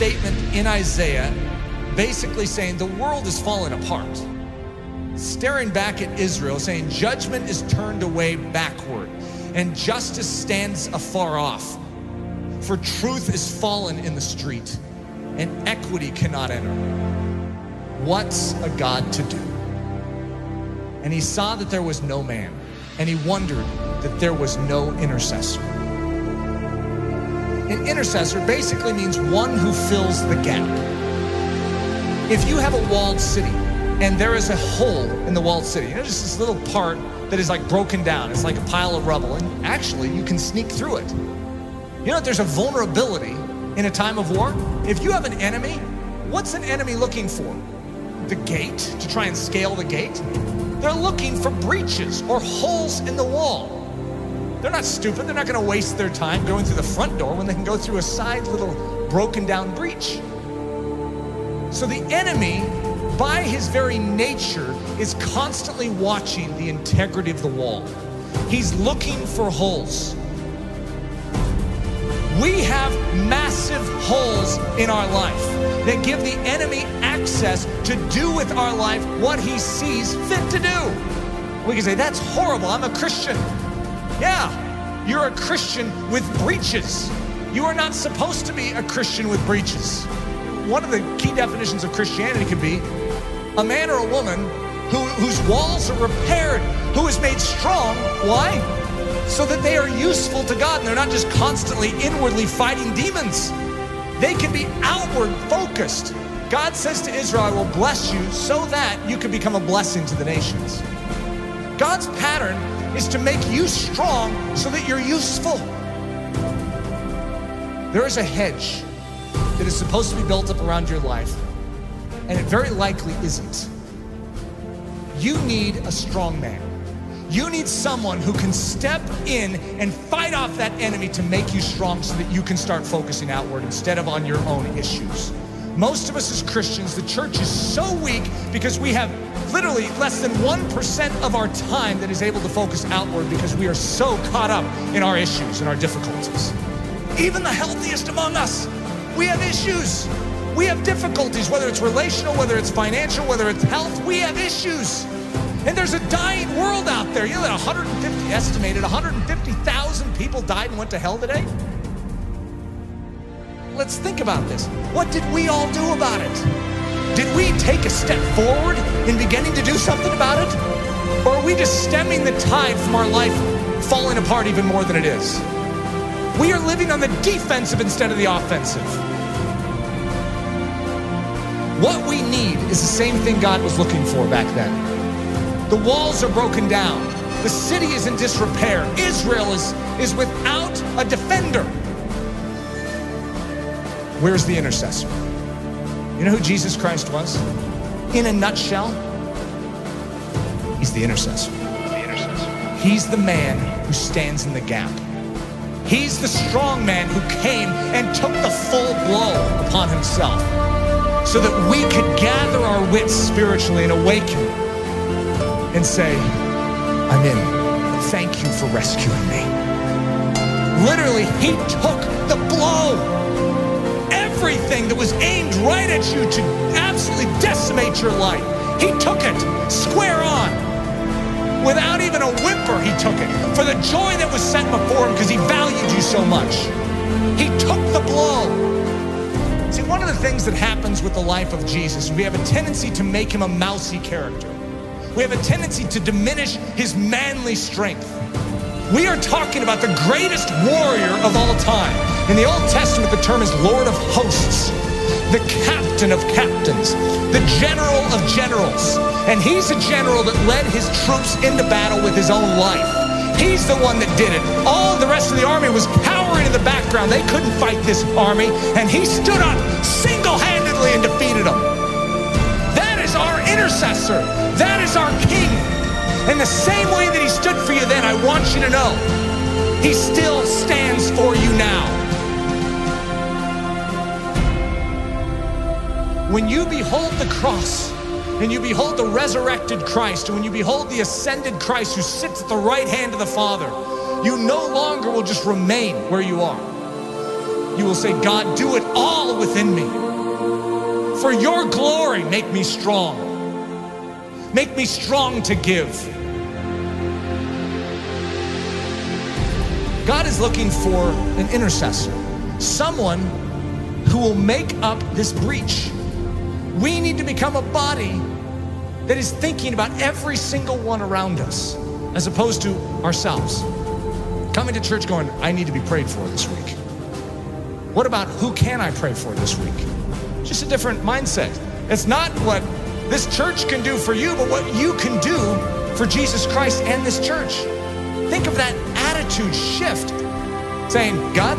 Statement in Isaiah basically saying the world is falling apart. Staring back at Israel, saying judgment is turned away backward and justice stands afar off. For truth is fallen in the street and equity cannot enter. What's a God to do? And he saw that there was no man, and he wondered that there was no intercessor. An intercessor basically means one who fills the gap. If you have a walled city and there is a hole in the walled city, you know, just this little part that is like broken down, it's like a pile of rubble, and actually you can sneak through it. You know there's a vulnerability in a time of war? If you have an enemy, what's an enemy looking for? The gate to try and scale the gate? They're looking for breaches or holes in the wall. They're not stupid. They're not going to waste their time going through the front door when they can go through a side little broken down breach. So the enemy, by his very nature, is constantly watching the integrity of the wall. He's looking for holes. We have massive holes in our life that give the enemy access to do with our life what he sees fit to do. We can say, that's horrible. I'm a Christian. Yeah, you're a Christian with breaches. You are not supposed to be a Christian with breaches. One of the key definitions of Christianity could be a man or a woman who, whose walls are repaired, who is made strong. Why? so that they are useful to God and they're not just constantly inwardly fighting demons. They can be outward focused. God says to Israel, I will bless you so that you can become a blessing to the nations. God's pattern is to make you strong so that you're useful. There is a hedge that is supposed to be built up around your life, and it very likely isn't. You need a strong man. You need someone who can step in and fight off that enemy to make you strong so that you can start focusing outward instead of on your own issues. Most of us as Christians, the church is so weak because we have literally less than 1% of our time that is able to focus outward because we are so caught up in our issues and our difficulties. Even the healthiest among us, we have issues. We have difficulties, whether it's relational, whether it's financial, whether it's health, we have issues. And there's a dying world out there. You know that 150, estimated 150,000 people died and went to hell today? Let's think about this. What did we all do about it? Did we take a step forward in beginning to do something about it? Or are we just stemming the tide from our life falling apart even more than it is? We are living on the defensive instead of the offensive. What we need is the same thing God was looking for back then. The walls are broken down. The city is in disrepair. Israel is, is without a defender. Where's the intercessor? You know who Jesus Christ was? In a nutshell, he's the intercessor. He's the man who stands in the gap. He's the strong man who came and took the full blow upon himself so that we could gather our wits spiritually and awaken and say, I'm in. Thank you for rescuing me. Literally, he took the blow. Everything that was aimed right at you to absolutely decimate your life, he took it square on. Without even a whimper, he took it for the joy that was set before him because he valued you so much. He took the blow. See, one of the things that happens with the life of Jesus, we have a tendency to make him a mousy character we have a tendency to diminish his manly strength. We are talking about the greatest warrior of all time. In the Old Testament, the term is Lord of hosts, the captain of captains, the general of generals. And he's a general that led his troops into battle with his own life. He's the one that did it. All the rest of the army was cowering in the background. They couldn't fight this army, and he stood up single handedly and defeated them. That is our intercessor. That is our King. In the same way that he stood for you then, I want you to know, he still stands for you now. When you behold the cross, and you behold the resurrected Christ, and when you behold the ascended Christ who sits at the right hand of the Father, you no longer will just remain where you are. you will say, God, do it all within me. For your glory, make me strong. Make me strong to give. God is looking for an intercessor, someone who will make up this breach. We need to become a body that is thinking about every single one around us as opposed to ourselves. Coming to church going, I need to be prayed for this week. What about who can I pray for this week? Just a different mindset. It's not what this church can do for you, but what you can do for Jesus Christ and this church. Think of that attitude shift saying, God,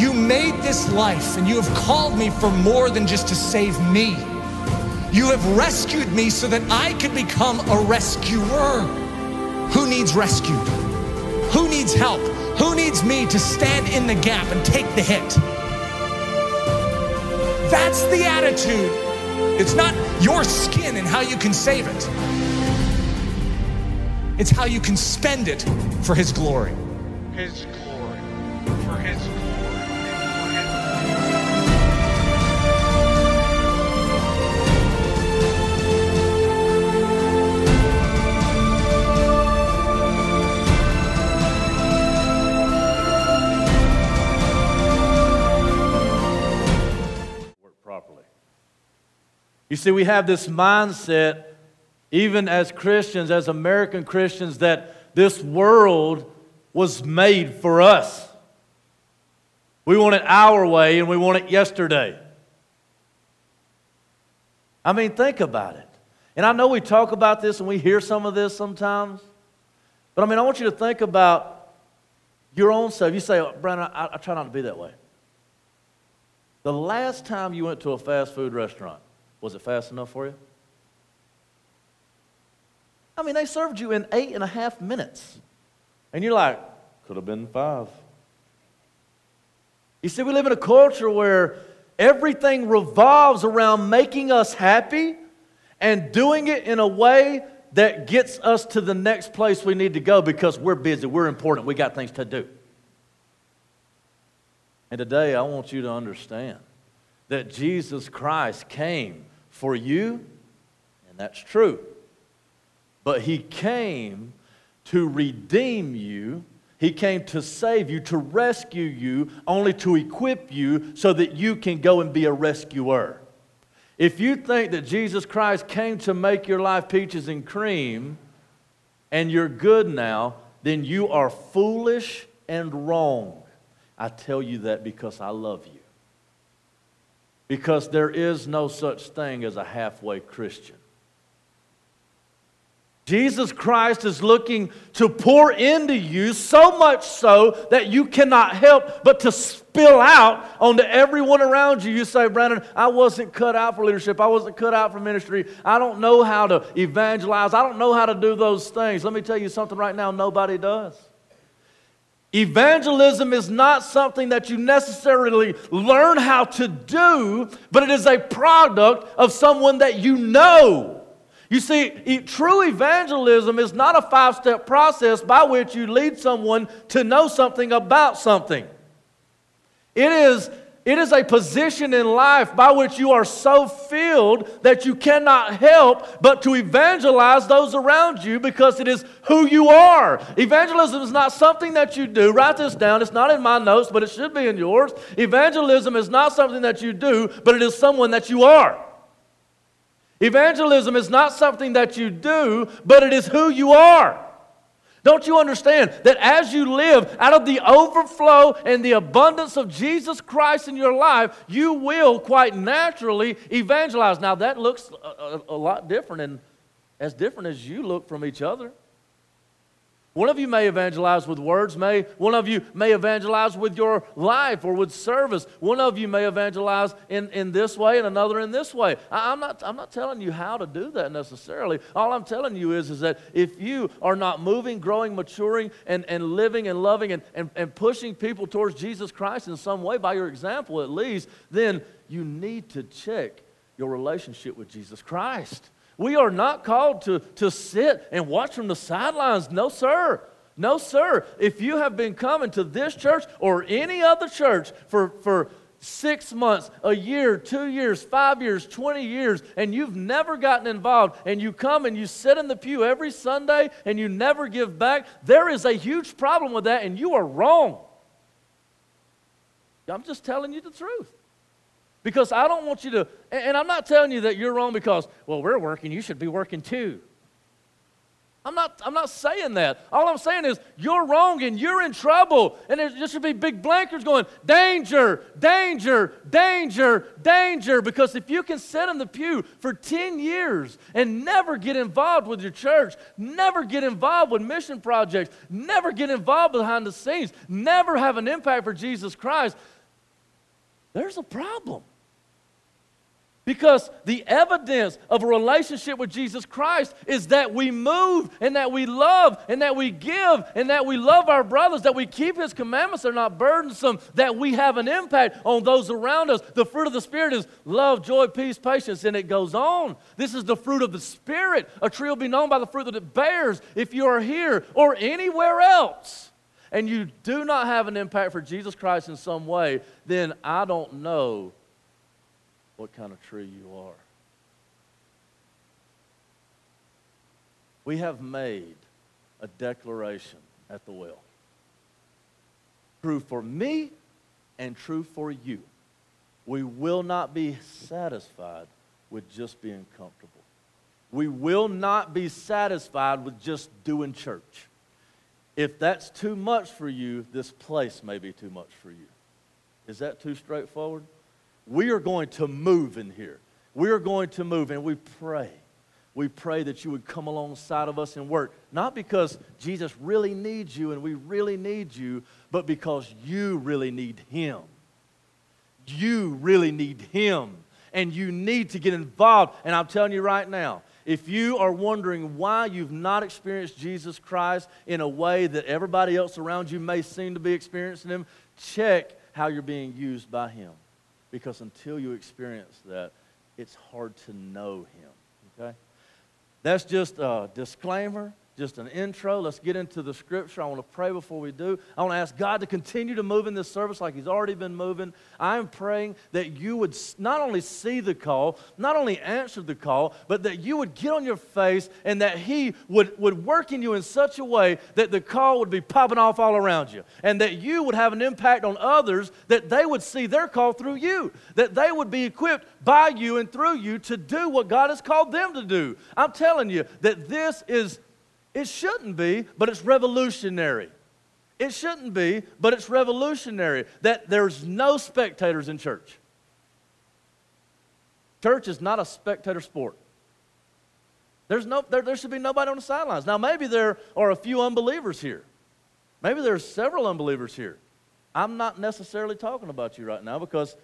you made this life and you have called me for more than just to save me. You have rescued me so that I could become a rescuer. Who needs rescued? Who needs help? Who needs me to stand in the gap and take the hit? That's the attitude. It's not your skin and how you can save it, it's how you can spend it for His glory. His glory. For His You see, we have this mindset, even as Christians, as American Christians, that this world was made for us. We want it our way and we want it yesterday. I mean, think about it. And I know we talk about this and we hear some of this sometimes, but I mean, I want you to think about your own self. You say, oh, Brandon, I, I try not to be that way. The last time you went to a fast food restaurant, was it fast enough for you? I mean, they served you in eight and a half minutes. And you're like, could have been five. You see, we live in a culture where everything revolves around making us happy and doing it in a way that gets us to the next place we need to go because we're busy, we're important, we got things to do. And today I want you to understand that Jesus Christ came for you, and that's true. But he came to redeem you. He came to save you, to rescue you, only to equip you so that you can go and be a rescuer. If you think that Jesus Christ came to make your life peaches and cream and you're good now, then you are foolish and wrong. I tell you that because I love you because there is no such thing as a halfway Christian. Jesus Christ is looking to pour into you so much so that you cannot help but to spill out onto everyone around you. You say, Brandon, I wasn't cut out for leadership. I wasn't cut out for ministry. I don't know how to evangelize. I don't know how to do those things. Let me tell you something right now nobody does. Evangelism is not something that you necessarily learn how to do, but it is a product of someone that you know. You see, true evangelism is not a five step process by which you lead someone to know something about something. It is it is a position in life by which you are so filled that you cannot help but to evangelize those around you because it is who you are. Evangelism is not something that you do. Write this down. It's not in my notes, but it should be in yours. Evangelism is not something that you do, but it is someone that you are. Evangelism is not something that you do, but it is who you are. Don't you understand that as you live out of the overflow and the abundance of Jesus Christ in your life, you will quite naturally evangelize? Now, that looks a, a, a lot different and as different as you look from each other. One of you may evangelize with words, may one of you may evangelize with your life or with service. One of you may evangelize in, in this way and another in this way. I, am not, I'm not telling you how to do that necessarily. All I'm telling you is, is that if you are not moving, growing, maturing, and, and living and loving and, and, and pushing people towards Jesus Christ in some way, by your example at least, then you need to check your relationship with Jesus Christ. We are not called to, to sit and watch from the sidelines. No, sir. No, sir. If you have been coming to this church or any other church for, for six months, a year, two years, five years, 20 years, and you've never gotten involved, and you come and you sit in the pew every Sunday and you never give back, there is a huge problem with that, and you are wrong. I'm just telling you the truth. Because I don't want you to, and I'm not telling you that you're wrong because, well, we're working, you should be working too. I'm not, I'm not saying that. All I'm saying is you're wrong and you're in trouble. And there should be big blankers going, danger, danger, danger, danger. Because if you can sit in the pew for 10 years and never get involved with your church, never get involved with mission projects, never get involved behind the scenes, never have an impact for Jesus Christ, there's a problem. Because the evidence of a relationship with Jesus Christ is that we move and that we love and that we give and that we love our brothers, that we keep His commandments, they're not burdensome, that we have an impact on those around us. The fruit of the Spirit is love, joy, peace, patience, and it goes on. This is the fruit of the Spirit. A tree will be known by the fruit that it bears if you are here or anywhere else. And you do not have an impact for Jesus Christ in some way, then I don't know what kind of tree you are. We have made a declaration at the well. True for me and true for you. We will not be satisfied with just being comfortable. We will not be satisfied with just doing church. If that's too much for you, this place may be too much for you. Is that too straightforward? We are going to move in here. We are going to move, and we pray. We pray that you would come alongside of us and work, not because Jesus really needs you and we really need you, but because you really need Him. You really need Him, and you need to get involved. And I'm telling you right now, if you are wondering why you've not experienced Jesus Christ in a way that everybody else around you may seem to be experiencing Him, check how you're being used by Him because until you experience that, it's hard to know Him. Okay? That's just a disclaimer just an intro. Let's get into the scripture. I want to pray before we do. I want to ask God to continue to move in this service like He's already been moving. I am praying that you would not only see the call, not only answer the call, but that you would get on your face and that He would, would work in you in such a way that the call would be popping off all around you and that you would have an impact on others, that they would see their call through you, that they would be equipped by you and through you to do what God has called them to do. I'm telling you that this is it shouldn't be, but it's revolutionary. It shouldn't be, but it's revolutionary that there's no spectators in church. Church is not a spectator sport. There's no, there, there should be nobody on the sidelines. Now, maybe there are a few unbelievers here. Maybe there's several unbelievers here. I'm not necessarily talking about you right now because,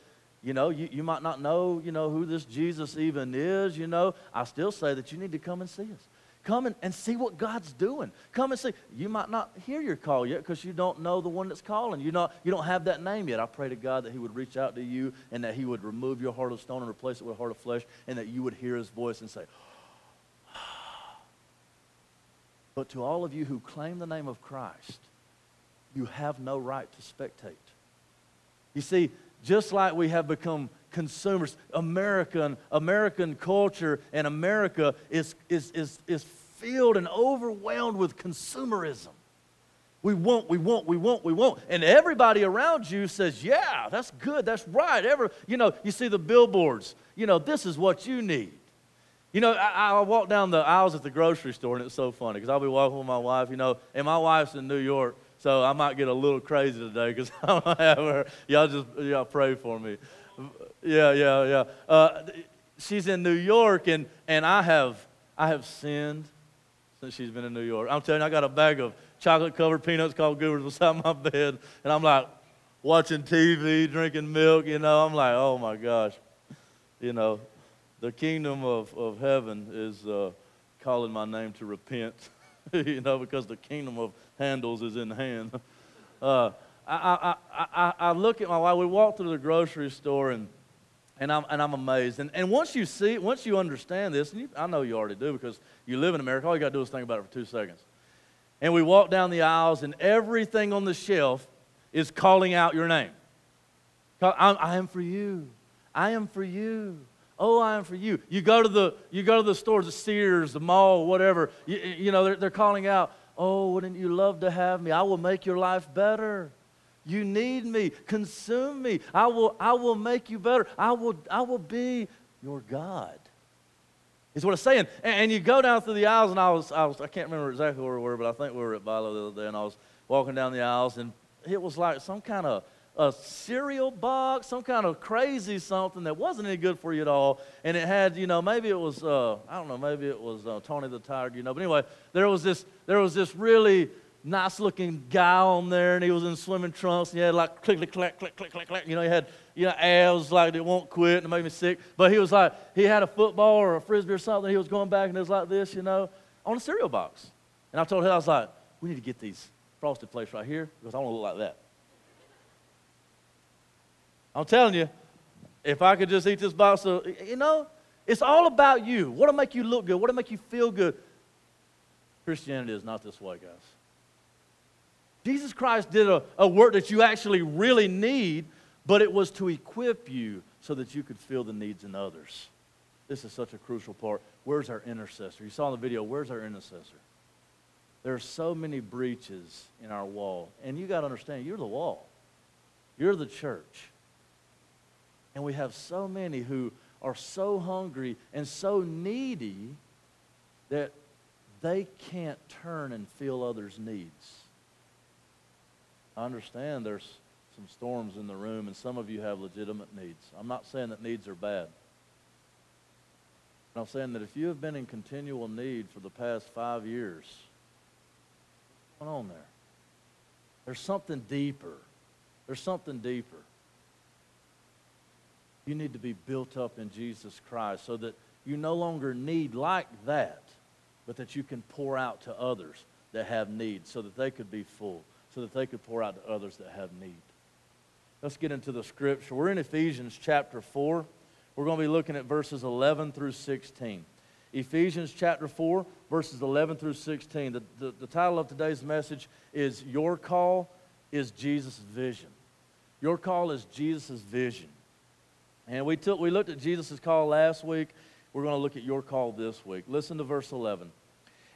you know, you, you might not know, you know, who this Jesus even is, you know. I still say that you need to come and see us. Come and, and see what God's doing. Come and see. You might not hear your call yet because you don't know the one that's calling. You, not, you don't have that name yet. I pray to God that He would reach out to you and that He would remove your heart of stone and replace it with a heart of flesh and that you would hear His voice and say, But to all of you who claim the name of Christ, you have no right to spectate. You see, just like we have become consumers. American, American culture and America is, is, is, is filled and overwhelmed with consumerism. We want, we want, we want, we want. And everybody around you says, yeah, that's good, that's right. Ever, you know, you see the billboards, you know, this is what you need. You know, I, I walk down the aisles at the grocery store, and it's so funny because I'll be walking with my wife, you know, and my wife's in New York, so I might get a little crazy today because I don't have her. Y'all just y'all pray for me. Yeah, yeah, yeah. Uh, she's in New York, and, and I have I have sinned since she's been in New York. I'm telling you, I got a bag of chocolate covered peanuts called Goobers beside my bed, and I'm like watching TV, drinking milk. You know, I'm like, oh my gosh, you know, the kingdom of, of heaven is uh, calling my name to repent. you know, because the kingdom of handles is in hand. Uh, I, I, I, I look at my wife. We walk through the grocery store and and I'm, and I'm amazed. And, and once you see, once you understand this, and you, I know you already do because you live in America, all you got to do is think about it for two seconds. And we walk down the aisles, and everything on the shelf is calling out your name. I am for you. I am for you. Oh, I am for you. You go to the, you go to the stores, the Sears, the mall, whatever. You, you know, they're, they're calling out, Oh, wouldn't you love to have me? I will make your life better. You need me. Consume me. I will, I will make you better. I will, I will be your God. Is what it's saying. And, and, you go down through the aisles, and I was, I was, I can't remember exactly where we were, but I think we were at BI-LO the other day, and I was walking down the aisles, and it was like some kind of a cereal box, some kind of crazy something that wasn't any good for you at all. And it had, you know, maybe it was, uh, I don't know, maybe it was uh, Tony the Tiger, you know. But anyway, there was this, there was this really nice looking guy on there, and he was in swimming trunks, and he had like click, click, click, click, click, click, click. You know, he had, you know, abs like they won't quit, and it made me sick. But he was like, he had a football or a frisbee or something. He was going back, and it was like this, you know, on a cereal box. And I told him, I was like, we need to get these frosted flakes right here because I want to look like that. I'm telling you, if I could just eat this box of, you know, it's all about you. What'll make you look good? What'll make you feel good? Christianity is not this way, guys. Jesus Christ did a, a work that you actually really need, but it was to equip you so that you could feel the needs in others. This is such a crucial part. Where's our intercessor? You saw in the video, where's our intercessor? There are so many breaches in our wall. And you got to understand, you're the wall, you're the church. And we have so many who are so hungry and so needy that they can't turn and feel others' needs. I understand there's some storms in the room, and some of you have legitimate needs. I'm not saying that needs are bad. But I'm saying that if you have been in continual need for the past five years, what's going on there? There's something deeper. There's something deeper. You need to be built up in Jesus Christ so that you no longer need like that, but that you can pour out to others that have need so that they could be full, so that they could pour out to others that have need. Let's get into the scripture. We're in Ephesians chapter 4. We're going to be looking at verses 11 through 16. Ephesians chapter 4, verses 11 through 16. The, the, the title of today's message is Your Call is Jesus' Vision. Your call is Jesus' vision. And we, took, we looked at Jesus' call last week. We're going to look at your call this week. Listen to verse 11.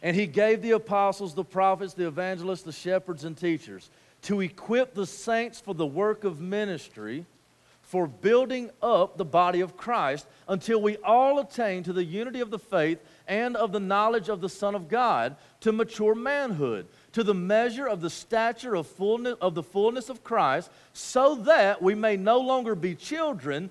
And he gave the apostles, the prophets, the evangelists, the shepherds, and teachers to equip the saints for the work of ministry, for building up the body of Christ, until we all attain to the unity of the faith and of the knowledge of the Son of God, to mature manhood to the measure of the stature of, fullness, of the fullness of Christ, so that we may no longer be children,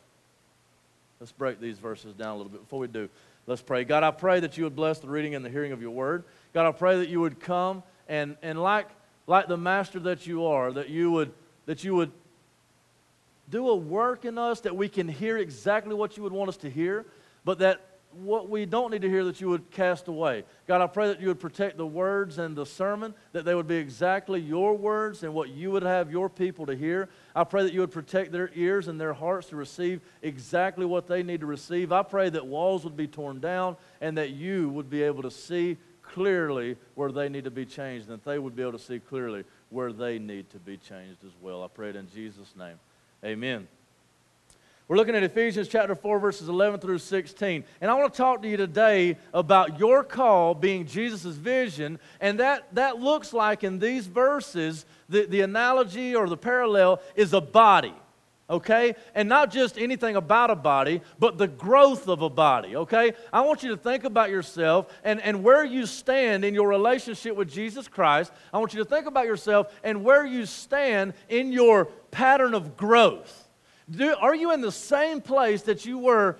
Let's break these verses down a little bit. Before we do, let's pray. God, I pray that you would bless the reading and the hearing of your word. God, I pray that you would come and, and like, like the master that you are, that you would, that you would do a work in us that we can hear exactly what you would want us to hear, but that what we don't need to hear that you would cast away. God, I pray that you would protect the words and the sermon, that they would be exactly your words and what you would have your people to hear. I pray that you would protect their ears and their hearts to receive exactly what they need to receive. I pray that walls would be torn down and that you would be able to see clearly where they need to be changed and that they would be able to see clearly where they need to be changed as well. I pray it in Jesus' name. Amen. We're looking at Ephesians chapter 4, verses 11 through 16. And I want to talk to you today about your call being Jesus' vision. And that, that looks like in these verses, the, the analogy or the parallel is a body okay? And not just anything about a body, but the growth of a body, okay? I want you to think about yourself and, and where you stand in your relationship with Jesus Christ. I want you to think about yourself and where you stand in your pattern of growth. Do, are you in the same place that you were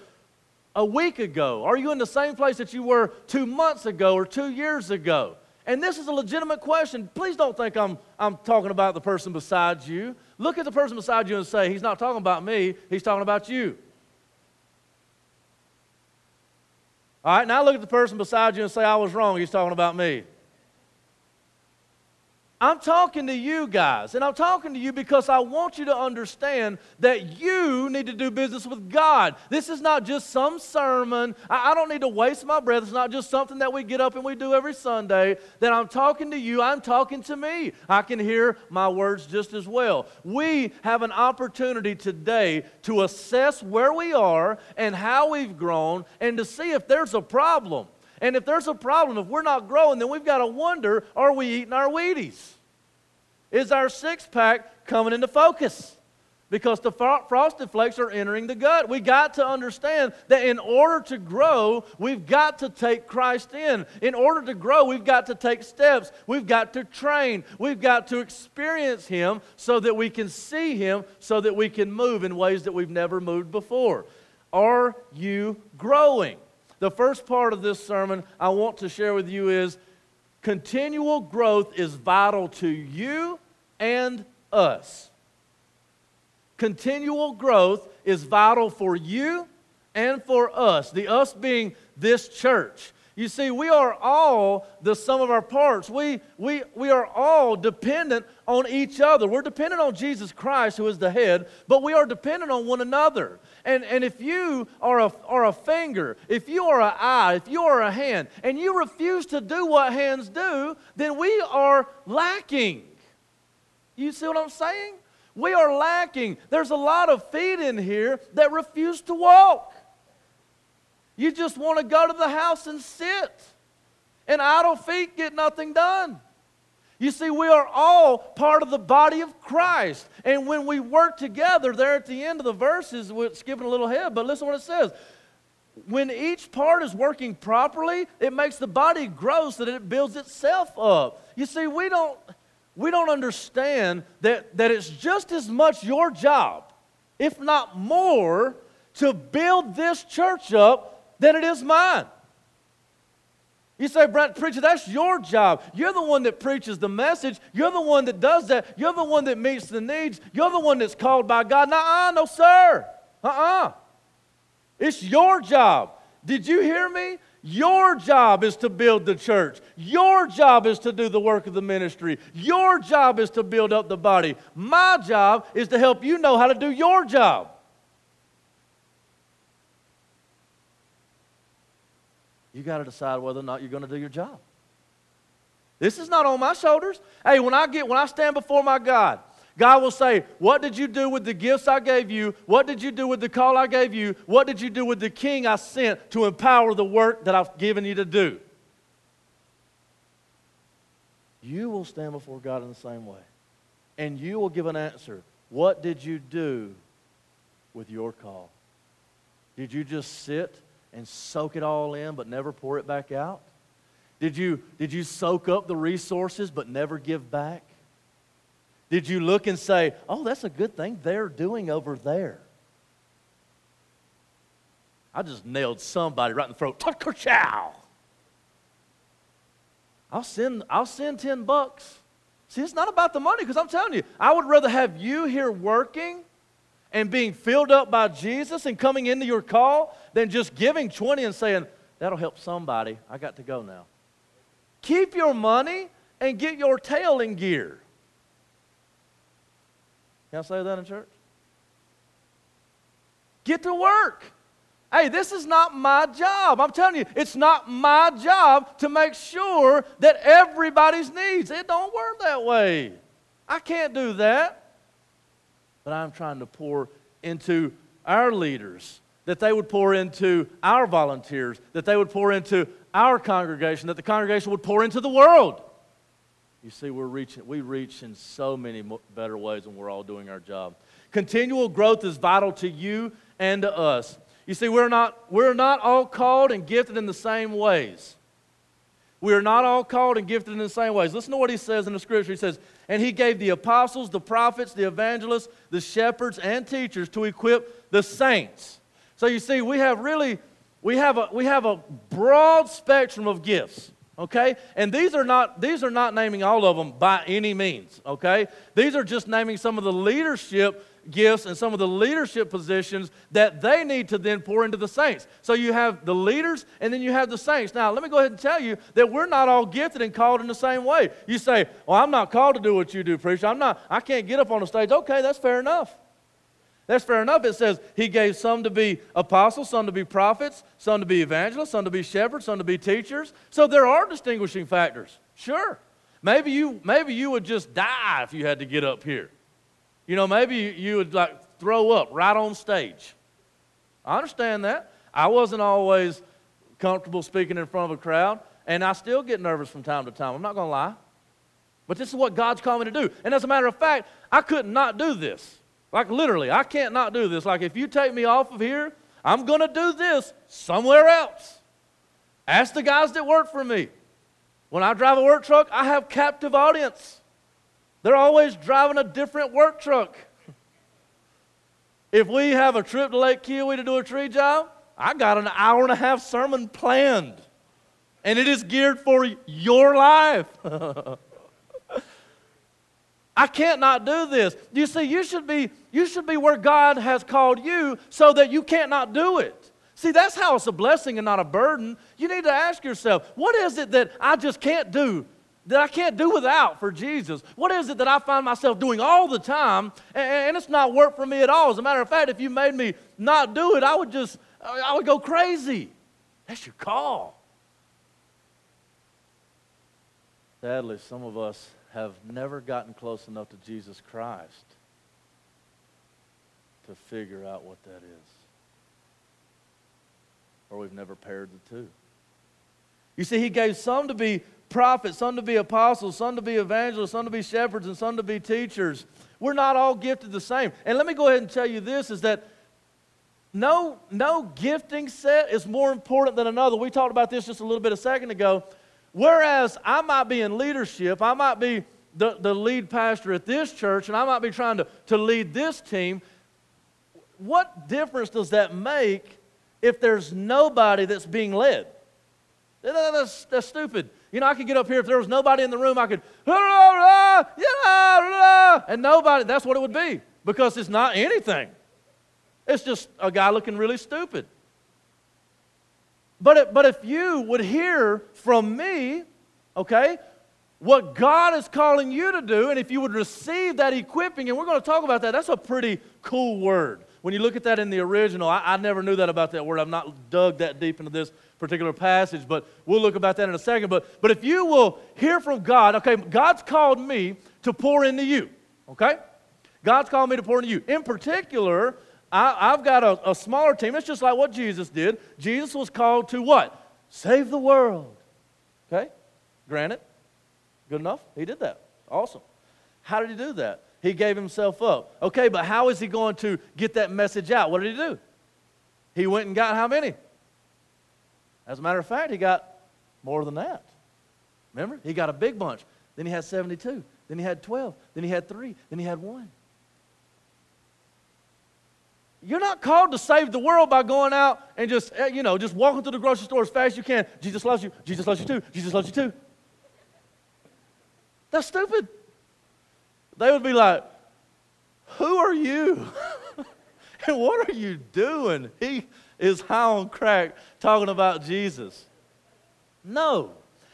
a week ago? Are you in the same place that you were two months ago or two years ago? And this is a legitimate question. Please don't think I'm, I'm talking about the person beside you. Look at the person beside you and say, He's not talking about me, He's talking about you. All right, now look at the person beside you and say, I was wrong, He's talking about me. I'm talking to you guys, and I'm talking to you because I want you to understand that you need to do business with God. This is not just some sermon. I, I, don't need to waste my breath. It's not just something that we get up and we do every Sunday. That I'm talking to you, I'm talking to me. I can hear my words just as well. We have an opportunity today to assess where we are and how we've grown and to see if there's a problem. And if there's a problem, if we're not growing, then we've got to wonder are we eating our Wheaties? Is our six pack coming into focus? Because the frosted flakes are entering the gut. We got to understand that in order to grow, we've got to take Christ in. In order to grow, we've got to take steps. We've got to train. We've got to experience Him so that we can see Him, so that we can move in ways that we've never moved before. Are you growing? The first part of this sermon I want to share with you is continual growth is vital to you and us. Continual growth is vital for you and for us, the us being this church. You see, we are all the sum of our parts. We, we, we are all dependent on each other. We're dependent on Jesus Christ, who is the head, but we are dependent on one another. And, and if you are a, are a finger, if you are an eye, if you are a hand, and you refuse to do what hands do, then we are lacking. You see what I'm saying? We are lacking. There's a lot of feet in here that refuse to walk. You just want to go to the house and sit. And idle feet get nothing done. You see, we are all part of the body of Christ. And when we work together, there at the end of the verses, we're skipping a little ahead, but listen what it says. When each part is working properly, it makes the body grow so that it builds itself up. You see, we don't, we don't understand that, that it's just as much your job, if not more, to build this church up than it is mine. You say, Brent, preacher, that's your job. You're the one that preaches the message. You're the one that does that. You're the one that meets the needs. You're the one that's called by God. Nuh-uh, no, sir. Uh-uh. It's your job. Did you hear me? Your job is to build the church. Your job is to do the work of the ministry. Your job is to build up the body. My job is to help you know how to do your job. You got to decide whether or not you're going to do your job. This is not on my shoulders. Hey, when I get when I stand before my God, God will say, "What did you do with the gifts I gave you? What did you do with the call I gave you? What did you do with the king I sent to empower the work that I've given you to do?" You will stand before God in the same way. And you will give an answer. What did you do with your call? Did you just sit and soak it all in but never pour it back out? Did you, did you soak up the resources but never give back? Did you look and say, oh, that's a good thing they're doing over there? I just nailed somebody right in the throat. Chow! I'll send, I'll send 10 bucks. See, it's not about the money because I'm telling you, I would rather have you here working and being filled up by Jesus and coming into your call than just giving 20 and saying, that'll help somebody. I got to go now. Keep your money and get your tail in gear. Can I say that in church? Get to work. Hey, this is not my job. I'm telling you, it's not my job to make sure that everybody's needs. It don't work that way. I can't do that but I'm trying to pour into our leaders, that they would pour into our volunteers, that they would pour into our congregation, that the congregation would pour into the world. You see, we're reaching, we reach in so many better ways when we're all doing our job. Continual growth is vital to you and to us. You see, we're not, we're not all called and gifted in the same ways. We are not all called and gifted in the same ways. Listen to what he says in the scripture. He says, And he gave the apostles, the prophets, the evangelists, the shepherds, and teachers to equip the saints. So you see, we have really, we have a, we have a broad spectrum of gifts, okay? And these are not these are not naming all of them by any means, okay? These are just naming some of the leadership gifts and some of the leadership positions that they need to then pour into the saints. So you have the leaders and then you have the saints. Now, let me go ahead and tell you that we're not all gifted and called in the same way. You say, "Well, I'm not called to do what you do, preacher. I'm not I can't get up on the stage." Okay, that's fair enough. That's fair enough. It says he gave some to be apostles, some to be prophets, some to be evangelists, some to be shepherds, some to be teachers. So there are distinguishing factors. Sure. Maybe you, maybe you would just die if you had to get up here. You know, maybe you would like throw up right on stage. I understand that. I wasn't always comfortable speaking in front of a crowd, and I still get nervous from time to time. I'm not going to lie. But this is what God's called me to do. And as a matter of fact, I could not do this. Like literally, I can't not do this. Like if you take me off of here, I'm going to do this somewhere else. Ask the guys that work for me. When I drive a work truck, I have captive audience. They're always driving a different work truck. If we have a trip to Lake Keowee to do a tree job, I got an hour and a half sermon planned. And it is geared for your life. I can't not do this. You see, you should be, you should be where God has called you so that you can't not do it. See, that's how it's a blessing and not a burden. You need to ask yourself, what is it that I just can't do that I can't do without for Jesus? What is it that I find myself doing all the time and, it's not work for me at all? As a matter of fact, if you made me not do it, I would just, I would go crazy. That's your call. Sadly, some of us have never gotten close enough to Jesus Christ to figure out what that is. Or we've never paired the two. You see, he gave some to be prophets, some to be apostles, some to be evangelists, some to be shepherds, and some to be teachers. We're not all gifted the same. And let me go ahead and tell you this is that no, no gifting set is more important than another. We talked about this just a little bit a second ago. Whereas I might be in leadership, I might be the, the lead pastor at this church, and I might be trying to, to lead this team. What difference does that make if there's nobody that's being led? That's, that's stupid. You know, I could get up here if there was nobody in the room, I could, and nobody, that's what it would be because it's not anything. It's just a guy looking really stupid. But, it, but if you would hear from me, okay, what God is calling you to do, and if you would receive that equipping, and we're going to talk about that, that's a pretty cool word. When you look at that in the original, I, I never knew that about that word. I've not dug that deep into this particular passage, but we'll look about that in a second. But, but if you will hear from God, okay, God's called me to pour into you, okay? God's called me to pour into you. In particular, I, have got a, a smaller team. It's just like what Jesus did. Jesus was called to what? Save the world. Okay? Granted. Good enough? He did that. Awesome. How did he do that? He gave himself up. Okay, but how is he going to get that message out? What did he do? He went and got how many? As a matter of fact, he got more than that. Remember? He got a big bunch. Then he had 72. Then he had 12. Then he had three. Then he had one. You're not called to save the world by going out and just, eh, you know, just walking through the grocery store as fast as you can. Jesus loves you. Jesus loves you too. Jesus loves you too. That's stupid. They would be like, Who are you? and what are you doing? He is high on crack talking about Jesus. No.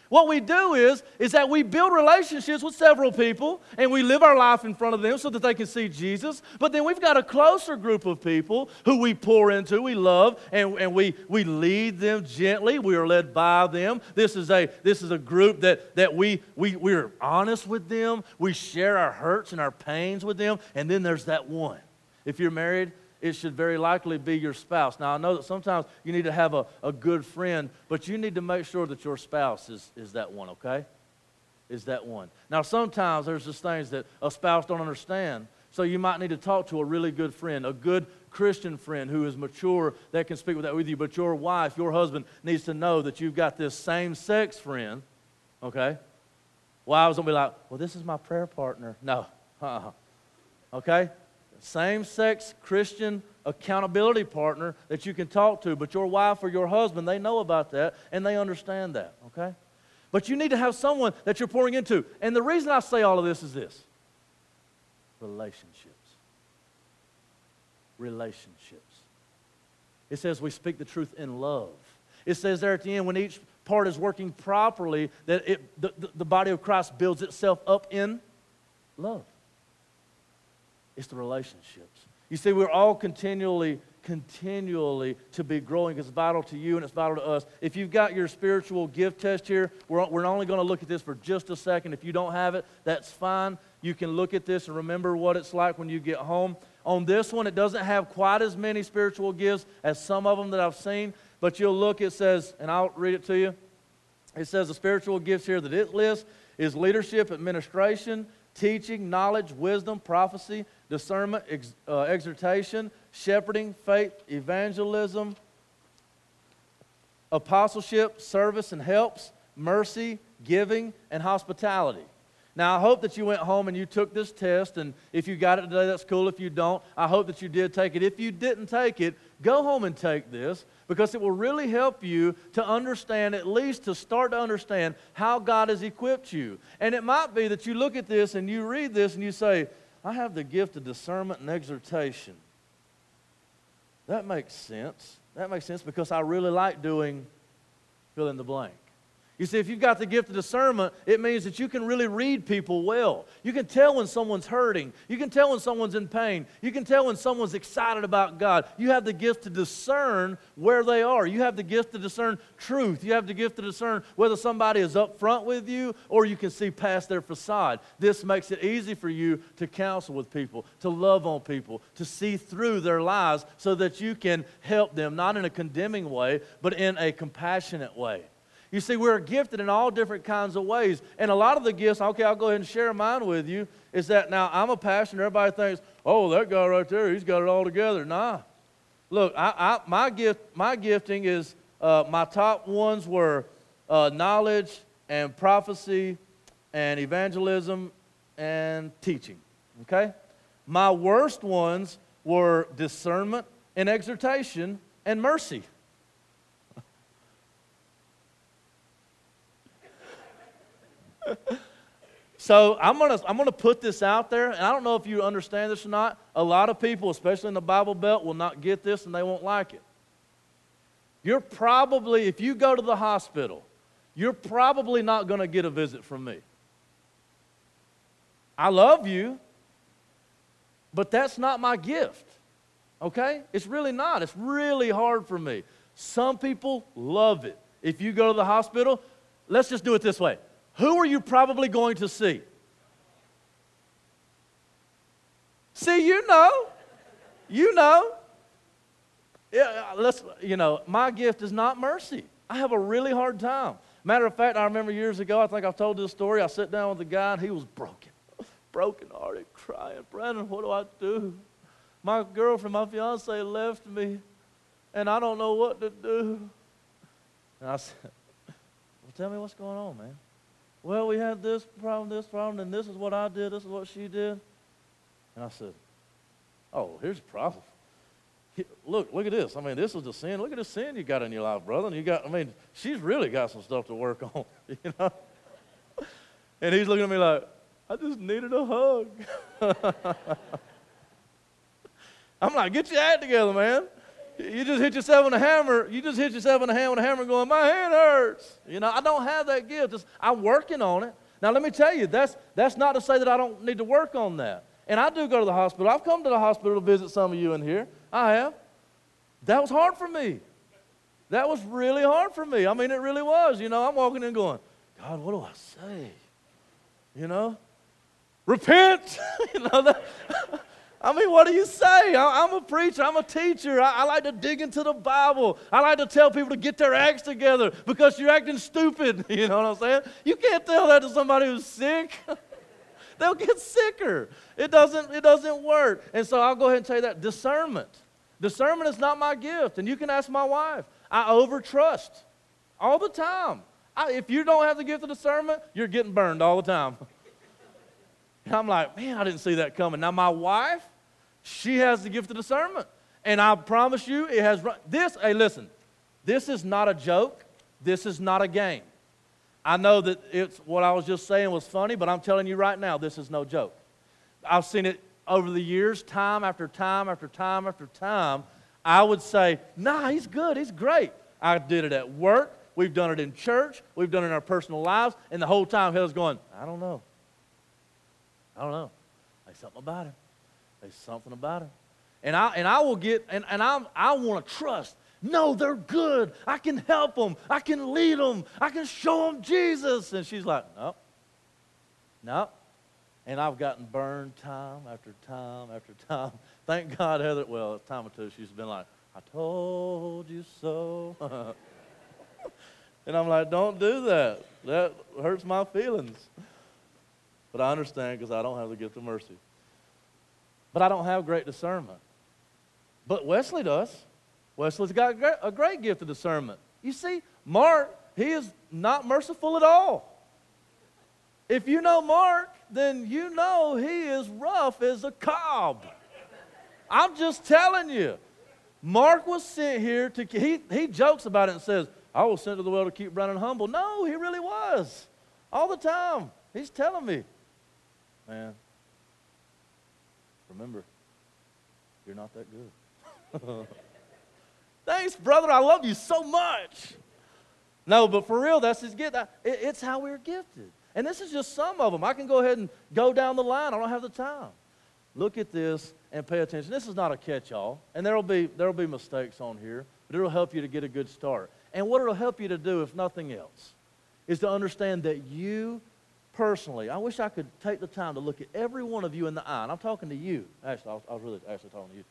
What we do is, is that we build relationships with several people and we live our life in front of them so that they can see Jesus. But then we've got a closer group of people who we pour into, we love, and, and we, we lead them gently. We are led by them. This is a, this is a group that, that we, we, we're honest with them. We share our hurts and our pains with them. And then there's that one. If you're married, it should very likely be your spouse. Now, I know that sometimes you need to have a, a good friend, but you need to make sure that your spouse is, is that one, okay? Is that one. Now, sometimes there's just things that a spouse don't understand. So you might need to talk to a really good friend, a good Christian friend who is mature that can speak with that with you. But your wife, your husband needs to know that you've got this same sex friend, okay? Wives don't be like, well, this is my prayer partner. No. Uh-uh. Okay? Same sex Christian accountability partner that you can talk to, but your wife or your husband, they know about that and they understand that, okay? But you need to have someone that you're pouring into. And the reason I say all of this is this relationships. Relationships. It says we speak the truth in love. It says there at the end, when each part is working properly, that it, the, the, the body of Christ builds itself up in love. It's the relationships. You see, we're all continually continually to be growing. It's vital to you and it's vital to us. If you've got your spiritual gift test here, we're, we're only going to look at this for just a second. If you don't have it, that's fine. You can look at this and remember what it's like when you get home. On this one, it doesn't have quite as many spiritual gifts as some of them that I've seen, but you'll look, it says, and I'll read it to you. It says the spiritual gifts here that it lists is leadership, administration, teaching, knowledge, wisdom, prophecy, discernment, ex, uh, exhortation, shepherding, faith, evangelism, apostleship, service and helps, mercy, giving, and hospitality. Now, I hope that you went home and you took this test, and if you got it today, that's cool. If you don't, I hope that you did take it. If you didn't take it, go home and take this because it will really help you to understand, at least to start to understand, how God has equipped you. And it might be that you look at this and you read this and you say, I have the gift of discernment and exhortation. That makes sense. That makes sense because I really like doing fill in the blank. You see, if you've got the gift of discernment, it means that you can really read people well. You can tell when someone's hurting. You can tell when someone's in pain. You can tell when someone's excited about God. You have the gift to discern where they are. You have the gift to discern truth. You have the gift to discern whether somebody is up front with you or you can see past their facade. This makes it easy for you to counsel with people, to love on people, to see through their lives so that you can help them, not in a condemning way, but in a compassionate way. You see, we're gifted in all different kinds of ways. And a lot of the gifts, okay, I'll go ahead and share mine with you, is that now I'm a pastor, everybody thinks, oh, that guy right there, he's got it all together. Nah. Look, I, I, my, gift, my gifting is, uh, my top ones were uh, knowledge and prophecy and evangelism and teaching. Okay? My worst ones were discernment and exhortation and mercy. so I'm gonna I'm gonna put this out there, and I don't know if you understand this or not. A lot of people, especially in the Bible Belt, will not get this and they won't like it. You're probably, if you go to the hospital, you're probably not gonna get a visit from me. I love you, but that's not my gift. Okay? It's really not. It's really hard for me. Some people love it. If you go to the hospital, let's just do it this way who are you probably going to see? See, you know. You know. Yeah, uh, let's, you know, my gift is not mercy. I have a really hard time. Matter of fact, I remember years ago, I think I've told this story. I sat down with a guy and he was broken, broken hearted, crying. Brandon, what do I do? My girlfriend, my fiance left me and I don't know what to do. And I said, Well, tell me what's going on, man well, we had this problem, this problem, and this is what I did, this is what she did. And I said, oh, here's the problem. Look, look at this. I mean, this is the sin. Look at the sin you got in your life, brother. And you got, I mean, she's really got some stuff to work on, you know? And he's looking at me like, I just needed a hug. I'm like, get your act together, man. You just hit yourself on a hammer. You just hit yourself on the hand with a hammer going, my hand hurts. You know, I don't have that gift. It's, I'm working on it. Now, let me tell you, that's, that's not to say that I don't need to work on that. And I do go to the hospital. I've come to the hospital to visit some of you in here. I have. That was hard for me. That was really hard for me. I mean, it really was. You know, I'm walking in going, God, what do I say? You know? Repent! you know, that, I mean, what do you say? I, am a preacher, I'm a teacher. I, I, like to dig into the Bible. I like to tell people to get their acts together because you're acting stupid. You know what I'm saying? You can't tell that to somebody who's sick. They'll get sicker. It doesn't, it doesn't work. And so I'll go ahead and tell you that discernment. Discernment is not my gift. And you can ask my wife. I overtrust all the time. I, if you don't have the gift of discernment, you're getting burned all the time. And I'm like, man, I didn't see that coming. Now, my wife, she has the gift of discernment. And I promise you, it has run. this. Hey, listen, this is not a joke. This is not a game. I know that it's what I was just saying was funny, but I'm telling you right now, this is no joke. I've seen it over the years, time after time after time after time. I would say, nah, he's good, he's great. I did it at work, we've done it in church, we've done it in our personal lives, and the whole time Heather's going, I don't know. I don't know. There's something about him. There's something about him. And I, and I will get, and, and I'm, I want to trust. No, they're good. I can help them. I can lead them. I can show them Jesus. And she's like, no, no. And I've gotten burned time after time after time. Thank God, Heather. Well, a time or two, she's been like, I told you so. and I'm like, don't do that. That hurts my feelings. But I understand because I don't have the gift of mercy. But I don't have great discernment. But Wesley does. Wesley's got a great gift of discernment. You see, Mark, he is not merciful at all. If you know Mark, then you know he is rough as a cob. I'm just telling you. Mark was sent here to, he, he jokes about it and says, I was sent to the world to keep Brennan humble. No, he really was. All the time. He's telling me, man, remember, you're not that good. Thanks, brother. I love you so much. No, but for real, that's his gift. It's how we're gifted. And this is just some of them. I can go ahead and go down the line. I don't have the time. Look at this and pay attention. This is not a catch-all, and there'll be there'll be mistakes on here, but it'll help you to get a good start. And what it'll help you to do, if nothing else, is to understand that you personally, I wish I could take the time to look at every one of you in the eye. And I'm talking to you. Actually, I was, I was really actually talking to you.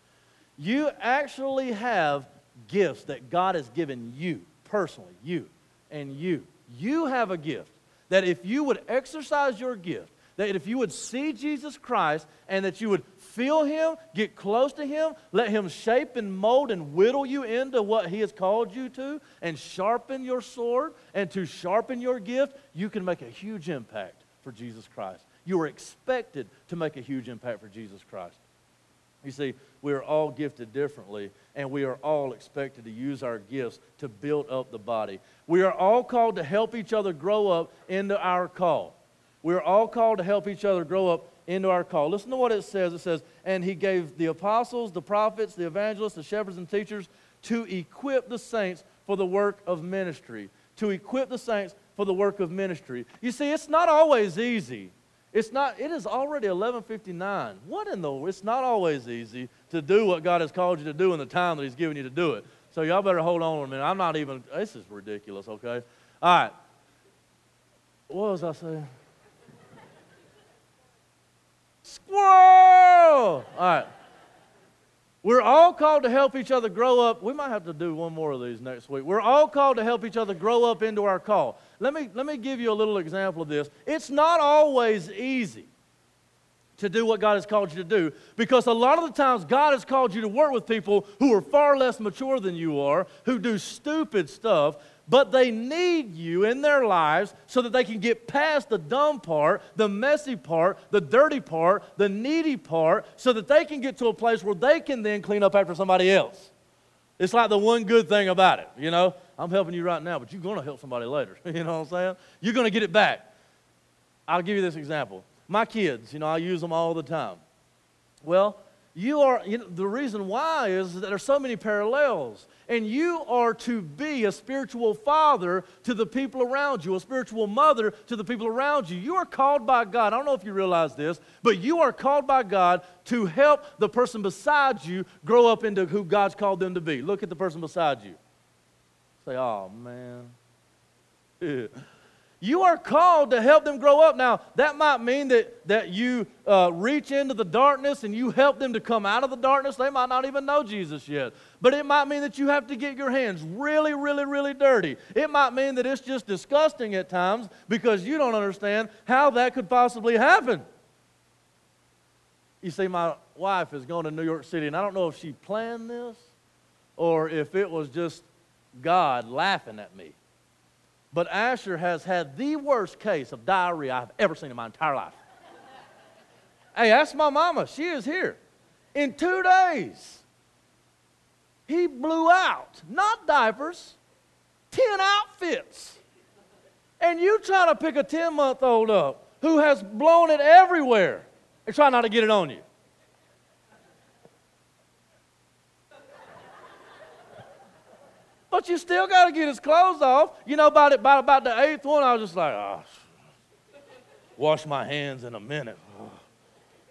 You actually have gifts that God has given you personally, you and you. You have a gift that if you would exercise your gift, that if you would see Jesus Christ and that you would feel Him, get close to Him, let Him shape and mold and whittle you into what He has called you to, and sharpen your sword and to sharpen your gift, you can make a huge impact for Jesus Christ. You are expected to make a huge impact for Jesus Christ. You see, we are all gifted differently, and we are all expected to use our gifts to build up the body. We are all called to help each other grow up into our call. We are all called to help each other grow up into our call. Listen to what it says. It says, And he gave the apostles, the prophets, the evangelists, the shepherds, and teachers to equip the saints for the work of ministry. To equip the saints for the work of ministry. You see, it's not always easy. It's not, it is already 1159. What in the, it's not always easy to do what God has called you to do in the time that He's given you to do it. So y'all better hold on a minute. I'm not even, this is ridiculous, okay? All right. What was I saying? Squirrel! All right. We're all called to help each other grow up. We might have to do one more of these next week. We're all called to help each other grow up into our call. Let me, let me give you a little example of this. It's not always easy to do what God has called you to do because a lot of the times God has called you to work with people who are far less mature than you are, who do stupid stuff, but they need you in their lives so that they can get past the dumb part, the messy part, the dirty part, the needy part, so that they can get to a place where they can then clean up after somebody else. It's like the one good thing about it, you know? I'm helping you right now, but you're going to help somebody later. you know what I'm saying? You're going to get it back. I'll give you this example. My kids, you know, I use them all the time. Well, you are, you know, the reason why is that there's so many parallels. And you are to be a spiritual father to the people around you, a spiritual mother to the people around you. You are called by God. I don't know if you realize this, but you are called by God to help the person beside you grow up into who God's called them to be. Look at the person beside you. Say, oh, man. You are called to help them grow up. Now, that might mean that, that you uh, reach into the darkness and you help them to come out of the darkness. They might not even know Jesus yet. But it might mean that you have to get your hands really, really, really dirty. It might mean that it's just disgusting at times because you don't understand how that could possibly happen. You see, my wife is going to New York City, and I don't know if she planned this or if it was just God laughing at me. But Asher has had the worst case of diarrhea I've ever seen in my entire life. hey, ask my mama. She is here. In two days, he blew out, not diapers, 10 outfits. And you trying to pick a 10 month old up who has blown it everywhere and try not to get it on you. But you still got to get his clothes off. You know, about, it, about, about the eighth one, I was just like, oh, wash my hands in a minute.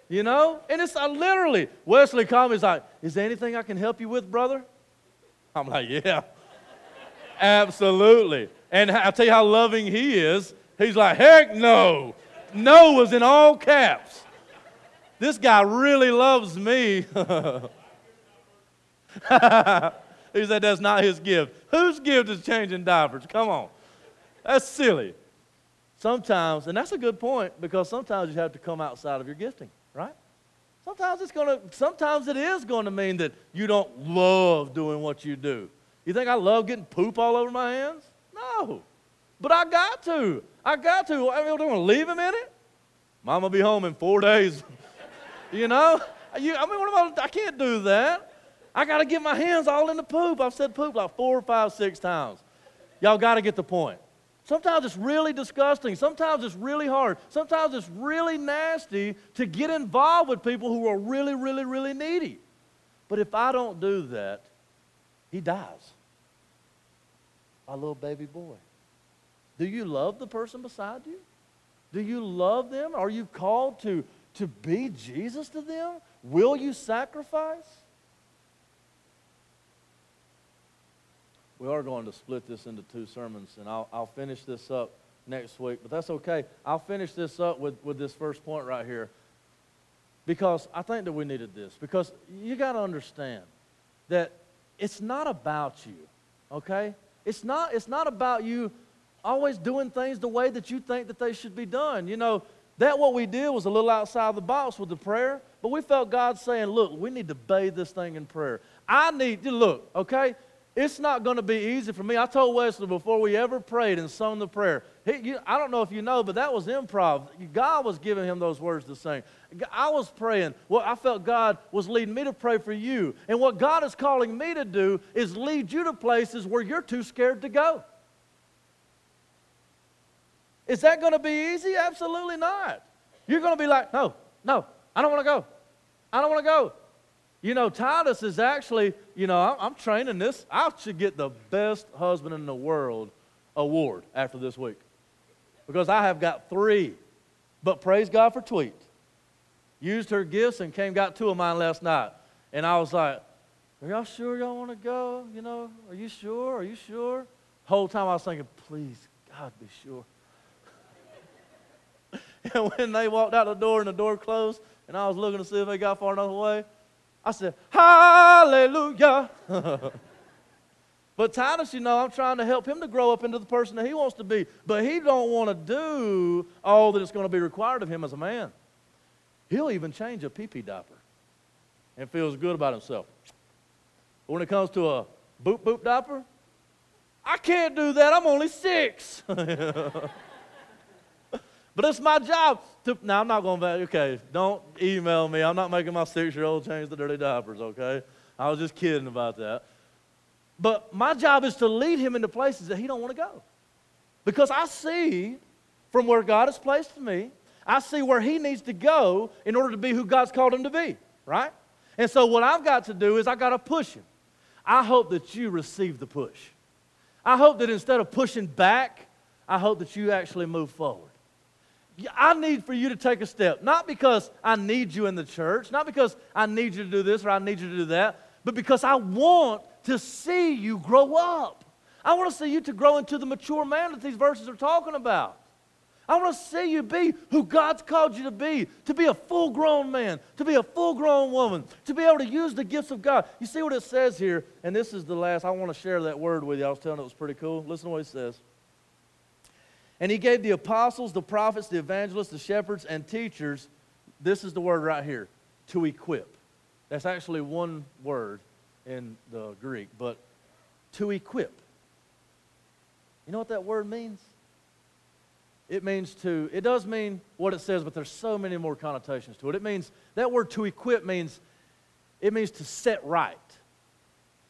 You know? And it's literally, Wesley called me, he's like, is there anything I can help you with, brother? I'm like, yeah, absolutely. And I'll tell you how loving he is. He's like, heck no. No was in all caps. This guy really loves me. he said that's not his gift. Whose gift is changing diapers? Come on. That's silly. Sometimes, and that's a good point because sometimes you have to come outside of your gifting, right? Sometimes it's going to sometimes it is going to mean that you don't love doing what you do. You think I love getting poop all over my hands? No. But I got to. I got to. I mean, I want to leave him in it. Mama be home in 4 days. you know? You, I mean, what am I, I can't do that. I got to get my hands all in the poop. I've said poop like four or five, six times. Y'all got to get the point. Sometimes it's really disgusting. Sometimes it's really hard. Sometimes it's really nasty to get involved with people who are really, really, really needy. But if I don't do that, he dies. My little baby boy. Do you love the person beside you? Do you love them? Are you called to, to be Jesus to them? Will you sacrifice? We are going to split this into two sermons, and I'll, I'll finish this up next week, but that's okay. I'll finish this up with, with this first point right here because I think that we needed this. Because you got to understand that it's not about you, okay? It's not, it's not about you always doing things the way that you think that they should be done. You know, that what we did was a little outside the box with the prayer, but we felt God saying, look, we need to bathe this thing in prayer. I need to look, okay? It's not going to be easy for me. I told Wesley before we ever prayed and sung the prayer. He, you, I don't know if you know, but that was improv. God was giving him those words to sing. I was praying. Well, I felt God was leading me to pray for you. And what God is calling me to do is lead you to places where you're too scared to go. Is that going to be easy? Absolutely not. You're going to be like, no, no, I don't want to go. I don't want to go. You know, Titus is actually, you know, I'm, I'm, training this. I should get the best husband in the world award after this week because I have got three. But praise God for Tweet. Used her gifts and came, got two of mine last night. And I was like, are y'all sure y'all want to go? You know, are you sure? Are you sure? Whole time I was thinking, please, God, be sure. and when they walked out the door and the door closed, and I was looking to see if they got far enough away, I said, Hallelujah. but Titus, you know, I'm trying to help him to grow up into the person that he wants to be. But he don't want to do all that is going to be required of him as a man. He'll even change a pee-pee diaper and feels good about himself. But when it comes to a boop boop diaper, I can't do that. I'm only six. But it's my job to. Now, I'm not going to, okay, don't email me. I'm not making my six year old change the dirty diapers, okay? I was just kidding about that. But my job is to lead him into places that he don't want to go. Because I see from where God has placed me, I see where he needs to go in order to be who God's called him to be, right? And so what I've got to do is I got to push him. I hope that you receive the push. I hope that instead of pushing back, I hope that you actually move forward. I need for you to take a step, not because I need you in the church, not because I need you to do this or I need you to do that, but because I want to see you grow up. I want to see you to grow into the mature man that these verses are talking about. I want to see you be who God's called you to be, to be a full grown man, to be a full grown woman, to be able to use the gifts of God. You see what it says here, and this is the last. I want to share that word with you. I was telling you it was pretty cool. Listen to what it says. And he gave the apostles, the prophets, the evangelists, the shepherds, and teachers, this is the word right here, to equip. That's actually one word in the Greek, but to equip. You know what that word means? It means to, it does mean what it says, but there's so many more connotations to it. It means, that word to equip means, it means to set right,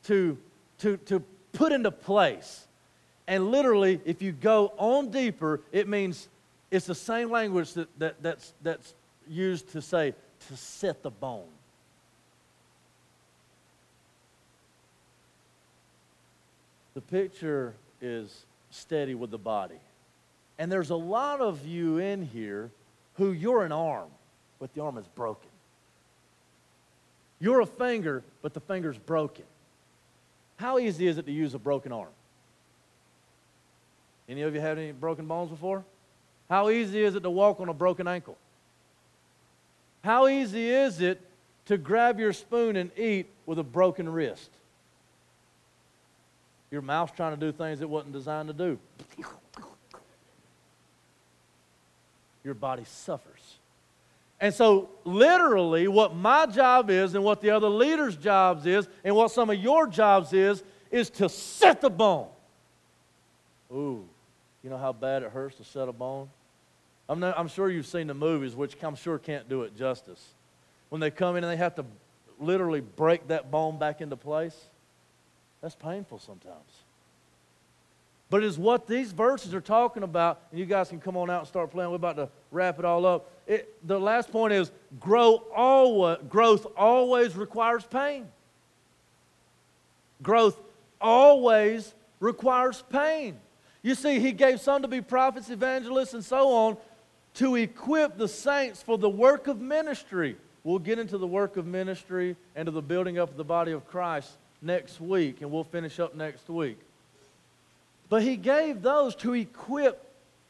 to, to, to put into place. And literally, if you go on deeper, it means it's the same language that, that, that's, that's used to say to set the bone. The picture is steady with the body. And there's a lot of you in here who you're an arm, but the arm is broken. You're a finger, but the finger's broken. How easy is it to use a broken arm? Any of you had any broken bones before? How easy is it to walk on a broken ankle? How easy is it to grab your spoon and eat with a broken wrist? Your mouth's trying to do things it wasn't designed to do. Your body suffers. And so, literally, what my job is, and what the other leaders' jobs is, and what some of your jobs is, is to set the bone. Ooh, you know how bad it hurts to set a bone? I'm, not, I'm sure you've seen the movies, which I'm sure can't do it justice. When they come in and they have to literally break that bone back into place, that's painful sometimes. But it is what these verses are talking about, and you guys can come on out and start playing. We're about to wrap it all up. It, the last point is grow always, growth always requires pain. Growth always requires pain. You see, he gave some to be prophets, evangelists, and so on to equip the saints for the work of ministry. We'll get into the work of ministry and to the building up of the body of Christ next week, and we'll finish up next week. But he gave those to equip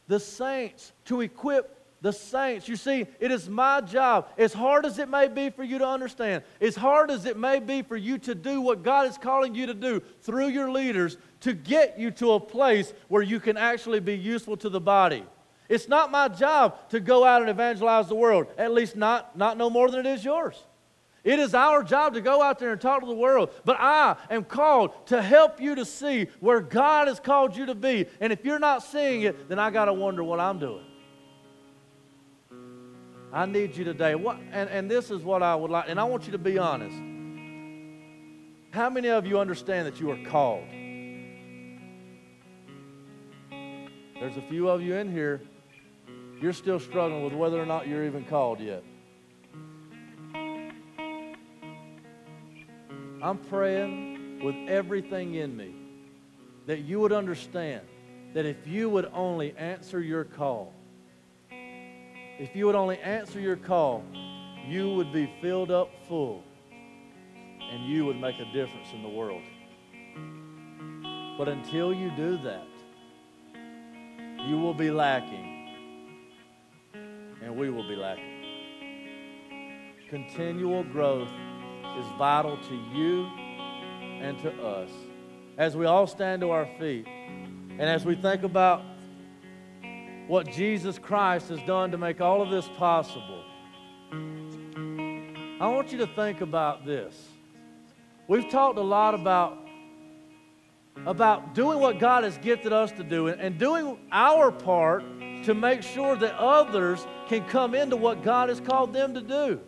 the saints, to equip the saints. You see, it is my job, as hard as it may be for you to understand, as hard as it may be for you to do what God is calling you to do through your leaders, to get you to a place where you can actually be useful to the body. It's not my job to go out and evangelize the world, at least not, not no more than it is yours. It is our job to go out there and talk to the world. But I am called to help you to see where God has called you to be. And if you're not seeing it, then I got to wonder what I'm doing. I need you today. What, and, and this is what I would like, and I want you to be honest. How many of you understand that you are called? There's a few of you in here, you're still struggling with whether or not you're even called yet. I'm praying with everything in me that you would understand that if you would only answer your call, if you would only answer your call, you would be filled up full and you would make a difference in the world. But until you do that, you will be lacking and we will be lacking. Continual growth is vital to you and to us. As we all stand to our feet, and as we think about what Jesus Christ has done to make all of this possible, I want you to think about this. We've talked a lot about, about doing what God has gifted us to do and doing our part to make sure that others can come into what God has called them to do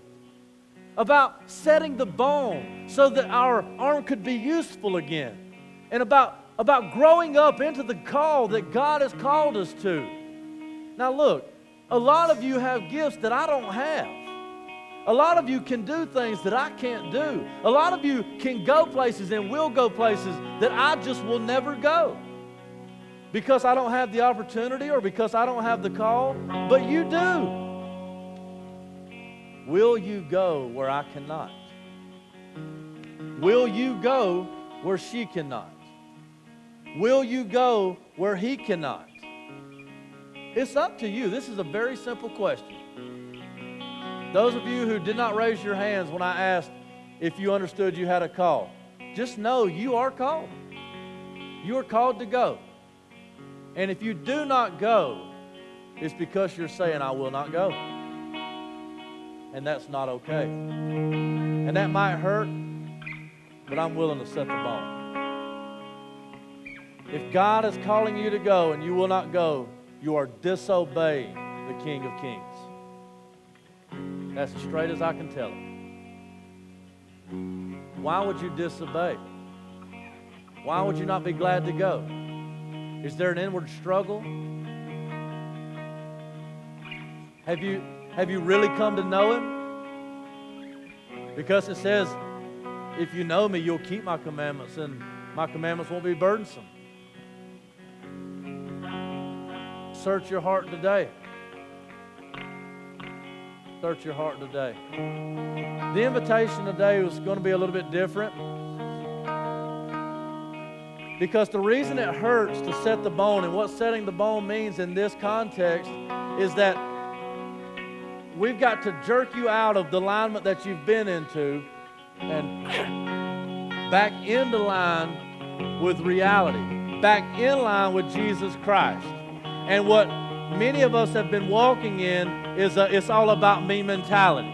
about setting the bone so that our arm could be useful again, and about, about growing up into the call that God has called us to. Now, look, a lot of you have gifts that I don't have. A lot of you can do things that I can't do. A lot of you can go places and will go places that I just will never go because I don't have the opportunity or because I don't have the call, but you do. Will you go where I cannot? Will you go where she cannot? Will you go where he cannot? It's up to you. This is a very simple question. Those of you who did not raise your hands when I asked if you understood you had a call, just know you are called. You are called to go. And if you do not go, it's because you're saying, I will not go and that's not okay. And that might hurt, but I'm willing to set the bone. If God is calling you to go and you will not go, you are disobeying the King of Kings. That's as straight as I can tell it. Why would you disobey? Why would you not be glad to go? Is there an inward struggle? Have you, have you really come to know Him? Because it says, if you know me, you'll keep my commandments, and my commandments won't be burdensome. Search your heart today. Search your heart today. The invitation today was going to be a little bit different. Because the reason it hurts to set the bone, and what setting the bone means in this context, is that we've got to jerk you out of the alignment that you've been into and back into line with reality, back in line with Jesus Christ. And what many of us have been walking in is a, it's all about me mentality.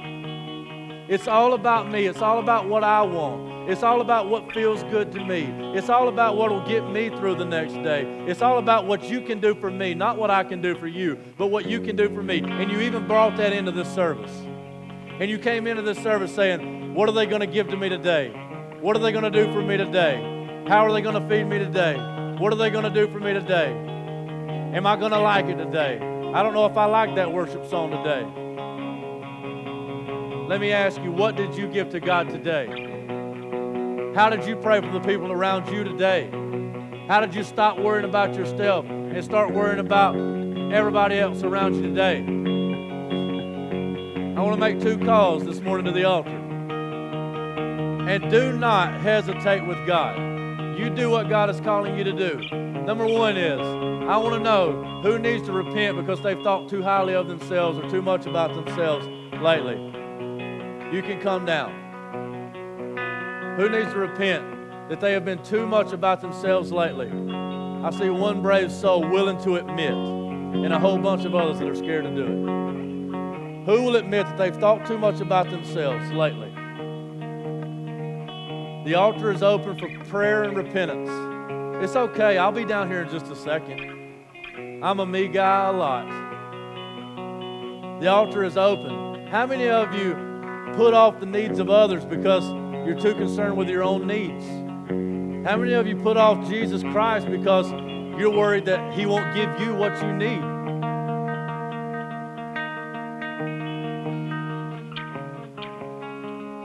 It's all about me. It's all about what I want. It's all about what feels good to me. It's all about what will get me through the next day. It's all about what you can do for me, not what I can do for you, but what you can do for me. And you even brought that into this service. And you came into this service saying, What are they going to give to me today? What are they going to do for me today? How are they going to feed me today? What are they going to do for me today? Am I going to like it today? I don't know if I like that worship song today. Let me ask you, what did you give to God today? How did you pray for the people around you today? How did you stop worrying about yourself and start worrying about everybody else around you today? I want to make two calls this morning to the altar. And do not hesitate with God. You do what God is calling you to do. Number one is, I want to know who needs to repent because they've thought too highly of themselves or too much about themselves lately. You can come down. Who needs to repent that they have been too much about themselves lately? I see one brave soul willing to admit, and a whole bunch of others that are scared to do it. Who will admit that they've thought too much about themselves lately? The altar is open for prayer and repentance. It's okay, I'll be down here in just a second. I'm a me guy a lot. The altar is open. How many of you put off the needs of others because you're too concerned with your own needs. How many of you put off Jesus Christ because you're worried that He won't give you what you need?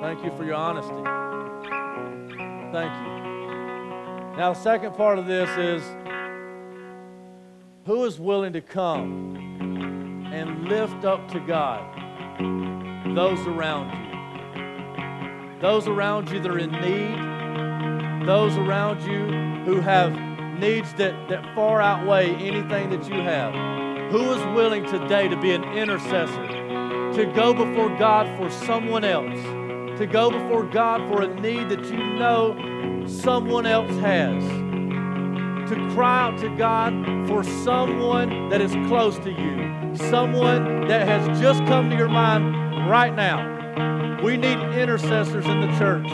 Thank you for your honesty. Thank you. Now, the second part of this is who is willing to come and lift up to God those around you? those around you that are in need, those around you who have needs that, that far outweigh anything that you have. Who is willing today to be an intercessor, to go before God for someone else, to go before God for a need that you know someone else has, to cry out to God for someone that is close to you, someone that has just come to your mind right now? We need intercessors in the church.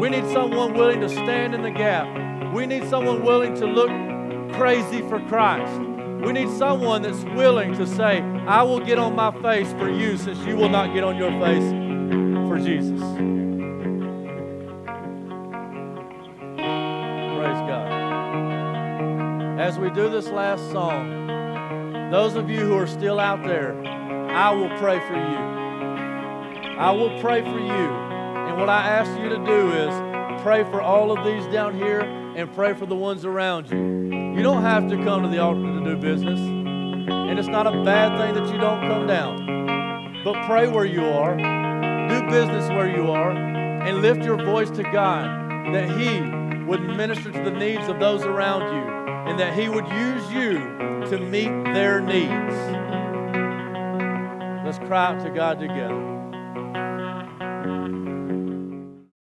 We need someone willing to stand in the gap. We need someone willing to look crazy for Christ. We need someone that's willing to say, I will get on my face for you since you will not get on your face for Jesus. As we do this last song, those of you who are still out there, I will pray for you. I will pray for you. And what I ask you to do is pray for all of these down here and pray for the ones around you. You don't have to come to the altar to do business. And it's not a bad thing that you don't come down. But pray where you are, do business where you are, and lift your voice to God that He would minister to the needs of those around you and that He would use you to meet their needs. Let's cry out to God together.